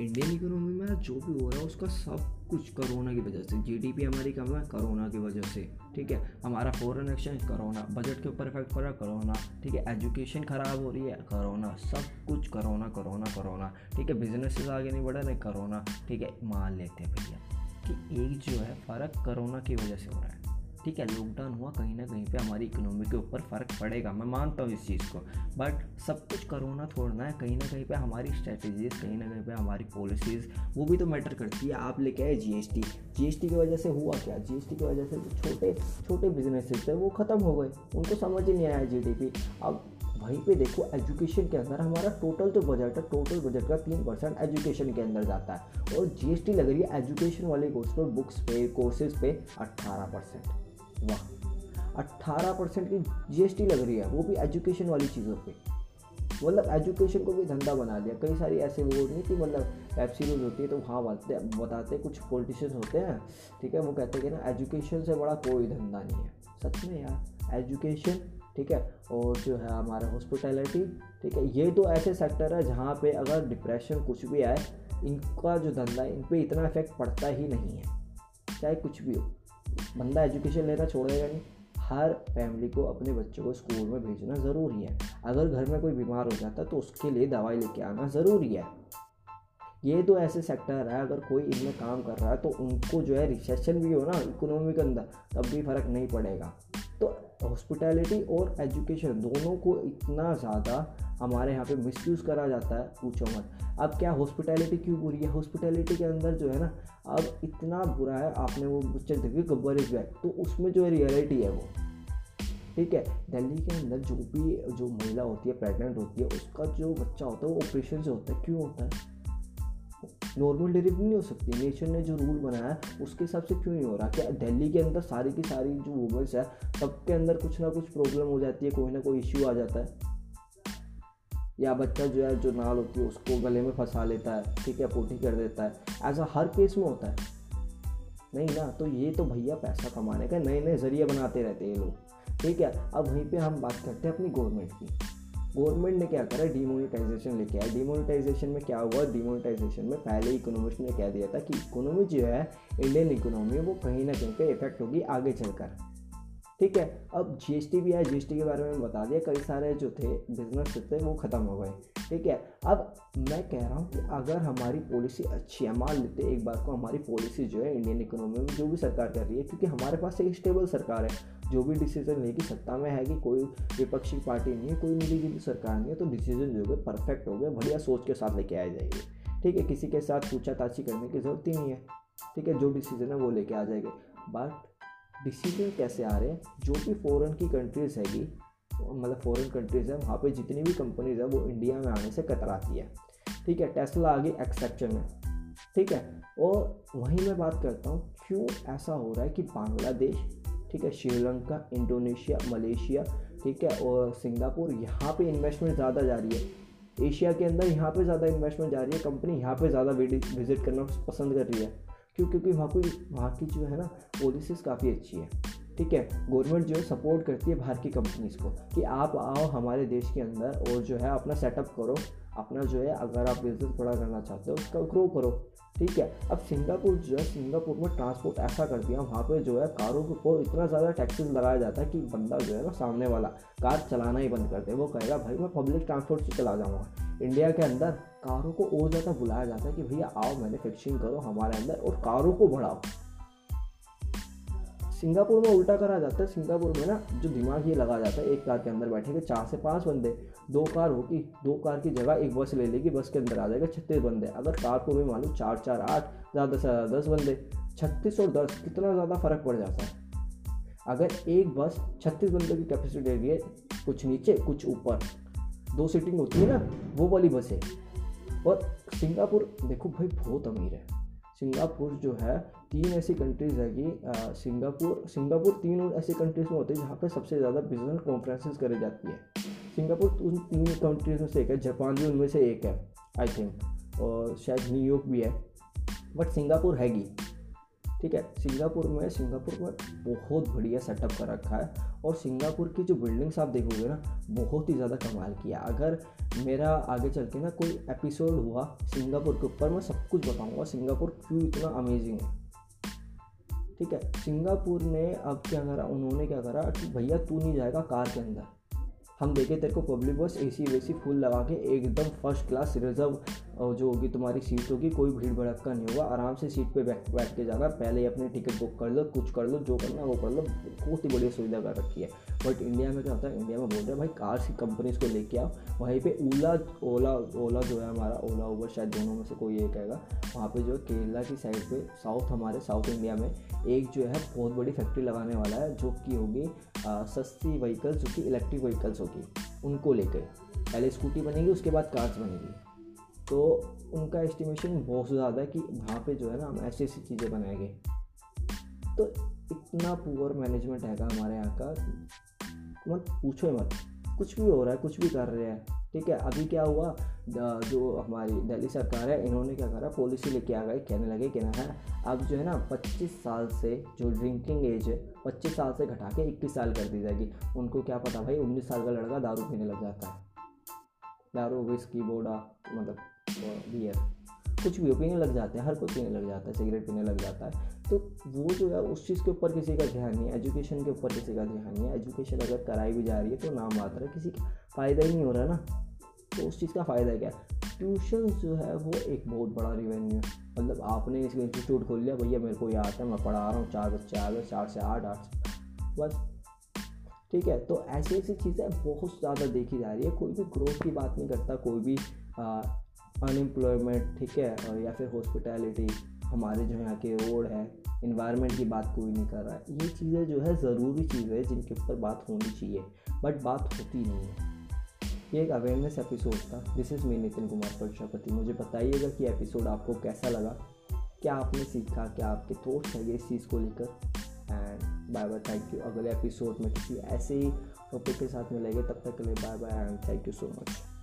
Indian economy में जो भी हो रहा है, उसका सब कुछ कोरोना की वजह से। जीडीपी हमारी कम है कोरोना की वजह से, ठीक है? हमारा फॉरेन एक्सचेंज कोरोना बजट के ऊपर इफ़ेक्ट पड़ रहा है कोरोना ठीक है? एजुकेशन ख़राब हो रही है कोरोना सब कुछ कोरोना कोरोना कोरोना ठीक है? बिज़नेस आगे नहीं बढ़ा नहीं कोरोना ठीक है? मान लेते हैं भैया कि एक जो है, फ़र्क कोरोना की वजह से हो रहा है। ठीक है लॉकडाउन हुआ, कहीं ना कहीं पे हमारी इकोनॉमी के ऊपर फ़र्क पड़ेगा। मैं मानता हूँ इस चीज़ को। बट सब कुछ करोना छोड़ना है, कहीं ना कहीं पे हमारी स्ट्रेटजीज कहीं ना कहीं पे हमारी पॉलिसीज़ वो भी तो मैटर करती है। आप लेके आए जीएसटी जीएसटी की वजह से हुआ क्या? जीएसटी की वजह से छोटे छोटे बिजनेसेस थे, वो ख़त्म हो गए। उनको समझ ही नहीं आया जीडीपी अब वहीं पे देखो एजुकेशन के अंदर हमारा टोटल जो बजट है टोटल बजट का तीन परसेंट एजुकेशन के अंदर जाता है। और जीएसटी लग रही है एजुकेशन वाले कोर्स पर बुक्स पे कोर्सेज पे अट्ठारह परसेंट वाह। अट्ठारह परसेंट की जीएसटी लग रही है, वो भी एजुकेशन वाली चीज़ों पे। मतलब एजुकेशन को भी धंधा बना लिया। कई सारी ऐसे वो नहीं थी मतलब वेब सीरीज़ होती है तो हाँ बताते बताते कुछ पॉलिटिशियंस होते हैं, ठीक है? वो कहते हैं कि ना एजुकेशन से बड़ा कोई धंधा नहीं है। सच में यार एजुकेशन ठीक है? और जो है हमारा हॉस्पिटैलिटी ठीक है? ये तो ऐसे सेक्टर है जहाँ पे अगर डिप्रेशन कुछ भी आए, इनका जो धंधा है इन पर इतना इफ़ेक्ट पड़ता ही नहीं है। चाहे कुछ भी हो। बंदा एजुकेशन लेना छोड़ेगा नहीं। हर फैमिली को अपने बच्चों को स्कूल में भेजना ज़रूरी है। अगर घर में कोई बीमार हो जाता तो उसके लिए दवाई लेके आना ज़रूरी है। ये तो ऐसे सेक्टर है, अगर कोई इनमें काम कर रहा है तो उनको जो है रिसेशन भी हो ना इकोनॉमी के अंदर, तब भी फ़र्क नहीं पड़ेगा। तो हॉस्पिटैलिटी और एजुकेशन दोनों को इतना ज़्यादा हमारे यहाँ पे मिसयूज़ करा जाता है, पूछो मत। अब क्या हॉस्पिटैलिटी क्यों बुरी है? हॉस्पिटैलिटी के अंदर जो है ना, अब इतना बुरा है, आपने वो पिक्चर देखी, गब्बर इज़ बैक तो उसमें जो है रियलिटी है वो। ठीक है? दिल्ली के अंदर जो भी, जो महिला होती है प्रेगनेंट होती है, उसका जो बच्चा होता है, वो ऑपरेशन से होता है। क्यों होता है? नॉर्मल डिलीवरी नहीं हो सकती। नेशन ने जो रूल बनाया है, उसके हिसाब से क्यों नहीं हो रहा? क्या दिल्ली के अंदर सारी की सारी जो वूमेंस है, सबके अंदर कुछ ना कुछ प्रॉब्लम हो जाती है, कोई ना कोई इश्यू आ जाता है? या बच्चा जो है, जो नाल होती है, उसको गले में फंसा लेता है, ठीक है, पोटी कर देता है। ऐसा हर केस में होता है। नहीं ना? तो ये तो भैया पैसा कमाने का नए नए ज़रिए बनाते रहते हैं लोग। ठीक है? अब वहीं पे हम बात करते हैं अपनी गवर्नमेंट की। गवर्नमेंट ने क्या करा? डिमोनिटाइजेशन लेके आया। डिमोनिटाइजेशन में क्या हुआ? डिमोनिटाइजेशन में पहले इकोनॉमिस्ट ने कह दिया था कि इकोनॉमी जो है इंडियन इकोनॉमी वो कहीं ना कहीं पे इफ़ेक्ट होगी आगे चलकर। ठीक है, अब जीएसटी भी है जीएसटी के बारे में बता दिया, कई सारे जो थे बिज़नेस थे वो ख़त्म हो गए, ठीक है। अब मैं कह रहा हूँ कि अगर हमारी पॉलिसी अच्छी है, मान लेते एक बार को हमारी पॉलिसी जो है इंडियन इकोनॉमी में जो भी सरकार कर रही है, क्योंकि हमारे पास एक स्टेबल सरकार है, जो भी डिसीज़न लेगी, सत्ता में है कि कोई विपक्षी पार्टी नहीं है, कोई मिली जुली सरकार नहीं है तो डिसीज़न जो है परफेक्ट हो गए, बढ़िया सोच के साथ लेके आ जाएगी, ठीक है। किसी के साथ पूछा ताछी करने की ज़रूरत ही नहीं है, ठीक है, जो डिसीज़न है वो लेके आ जाएँगे। बट डिसीज़न कैसे आ रहे हैं? जो भी फॉरेन की कंट्रीज़ हैगी मतलब फॉरेन कंट्रीज़ है, वहाँ पे जितनी भी कंपनीज़ है, वो इंडिया में आने से कतराती है। ठीक है टेस्ला आ गई एक्सेप्शन में ठीक है, और वहीं मैं बात करता हूँ, क्यों ऐसा हो रहा है कि बांग्लादेश, ठीक है, श्रीलंका, इंडोनेशिया, मलेशिया, ठीक है, और सिंगापुर, यहाँ पे इन्वेस्टमेंट ज़्यादा जा रही है। एशिया के अंदर यहाँ पे ज़्यादा इन्वेस्टमेंट जा रही है कंपनी यहाँ पे ज़्यादा विज़िट करना पसंद कर रही है। क्यों? क्योंकि वहाँ कोई, वहाँ की जो है ना पॉलिसीज़ काफ़ी अच्छी है। ठीक है? गवर्नमेंट जो है सपोर्ट करती है बाहर की कंपनीज़ को कि आप आओ हमारे देश के अंदर और जो है अपना सेटअप करो। अपना जो है अगर आप बिज़नेस बड़ा करना चाहते हो, उसका ग्रो करो। ठीक है? अब सिंगापुर जो है, सिंगापुर में ट्रांसपोर्ट ऐसा कर दिया, वहाँ पे जो है कारों को इतना ज़्यादा टैक्सेस लगाया जाता है कि बंदा जो है ना सामने वाला कार चलाना ही बंद कर दे। वो कहेगा, भाई, मैं पब्लिक ट्रांसपोर्ट से चला जाऊँगा। इंडिया के अंदर कारों को और ज़्यादा बुलाया जाता है कि भैया आओ मैन्युफैक्चरिंग करो हमारे अंदर और कारों को बढ़ाओ। सिंगापुर में उल्टा करा जाता है। सिंगापुर में ना जो दिमाग ये लगा जाता है, एक कार के अंदर बैठेंगे चार से पाँच बंदे, दो कार होगी, दो कार की जगह एक बस ले लेगी, बस के अंदर आ जाएगा छत्तीस बंदे। अगर कार को भी मालूम चार चार, आठ, ज़्यादा से ज़्यादा दस बंदे, छत्तीस और दस, कितना ज़्यादा फ़र्क पड़ जाता है? अगर एक बस छत्तीस बंदों की कैपेसिटी रही है कुछ नीचे, कुछ ऊपर, दो सीटिंग होती है ना, वो वाली बस है और सिंगापुर देखो भाई, बहुत अमीर है। सिंगापुर जो है, तीन ऐसी कंट्रीज़ है कि सिंगापुर सिंगापुर तीन ऐसी कंट्रीज़ में होती है जहाँ पे सबसे ज़्यादा बिज़नेस कॉन्फ्रेंसेस करी जाती है। सिंगापुर उन तीन कंट्रीज़ में से एक है जापान भी उनमें से एक है आई थिंक और शायद न्यूयॉर्क भी है। बट सिंगापुर हैगी ठीक है, सिंगापुर में सिंगापुर में बहुत बढ़िया सेटअप कर रखा है और सिंगापुर की जो बिल्डिंग्स आप देखोगे ना, बहुत ही ज़्यादा कमाल किया अगर मेरा आगे चल के ना कोई एपिसोड हुआ सिंगापुर के ऊपर, मैं सब कुछ बताऊँगा। सिंगापुर क्यों इतना अमेजिंग है? ठीक है, सिंगापुर ने अब क्या करा, उन्होंने क्या करा कि भैया तू नहीं जाएगा कार के अंदर। हम देखे तेरे को पब्लिक बस ए सी फुल लगा के एकदम फ़र्स्ट क्लास रिज़र्व जो होगी तुम्हारी सीट होगी, कोई भीड़ भड़क का नहीं होगा। आराम से सीट पे बैठ बैठ के जाना। पहले ही अपनी टिकट बुक कर लो, कुछ कर लो, जो करना वो कर लो। बहुत ही बढ़िया सुविधा कर रखी है। बट इंडिया में क्या होता है इंडिया में बोल रहे हैं, भाई कार की कंपनीज़ को लेके आओ। वहीं पे ओला ओला ओला जो है हमारा ओला उबर शायद दोनों में से कोई एक हैगा वहाँ पे जो है केरला की साइड पे साउथ हमारे साउथ इंडिया में एक जो है बहुत बड़ी फैक्ट्री लगाने वाला है, जो कि होगी सस्ती व्हीकल्स जो कि इलेक्ट्रिक व्हीकल्स होगी, उनको लेकर पहले स्कूटी बनेगी, उसके बाद कार्स बनेगी। तो उनका एस्टिमेशन बहुत ज़्यादा है कि वहाँ पे जो है ना हम ऐसी ऐसी चीज़ें बनाएँगे। तो इतना पुअर मैनेजमेंट है हमारे यहाँ का मत पूछो मत। कुछ भी हो रहा है, कुछ भी कर रहे हैं, ठीक है? अभी क्या हुआ? जो हमारी दिल्ली सरकार है, इन्होंने क्या करा? पॉलिसी लेके आ गए, कहने लगे कि ना है, अब जो है ना 25 साल से जो ड्रिंकिंग एज है 25 साल से घटा के 21 साल कर दी जाएगी। उनको क्या पता भाई 19 साल का लड़का दारू पीने लग जाता है। दारू विस्की बोडा मतलब बियर कुछ भी पीने लग जाते हैं, हर कोई पीने लग जाता है सिगरेट पीने लग जाता है। तो वो जो है, उस चीज़ के ऊपर किसी का ध्यान नहीं है एजुकेशन के ऊपर किसी का ध्यान नहीं है। एजुकेशन अगर कराई भी जा रही है तो नाम मात्र है किसी का फ़ायदा ही नहीं हो रहा ना। तो उस चीज़ का फ़ायदा क्या? ट्यूशन जो है, वो एक बहुत बड़ा रिवेन्यू है। मतलब आपने इसका इंस्टीट्यूट खोल लिया, भैया मेरे को याद है, मैं पढ़ा रहा हूँ, चार बच्चे आ गए चार से आठ आठ से बस। ठीक है तो ऐसी ऐसी चीज़ें बहुत ज़्यादा देखी जा रही है। कोई भी ग्रोथ की बात नहीं करता, कोई भी अनएम्प्लॉयमेंट ठीक है? और या फिर हॉस्पिटैलिटी हमारे जो यहाँ के रोड है इन्वायरमेंट की बात कोई नहीं कर रहा। है ये चीज़ें जो है ज़रूरी चीज़ें जिनके ऊपर बात होनी चाहिए बट बात होती नहीं है। ये एक अवेयरनेस एपिसोड था। This is me Nitin Kumar Prajapati मुझे बताइएगा कि एपिसोड आपको कैसा लगा? क्या आपने सीखा? क्या आपके थॉट्स हैं इस चीज़ को लेकर? And bye bye thank you अगले एपिसोड में किसी ऐसे ही टॉपिक के साथ मिलेंगे। तब तक के लिए bye bye and thank you so much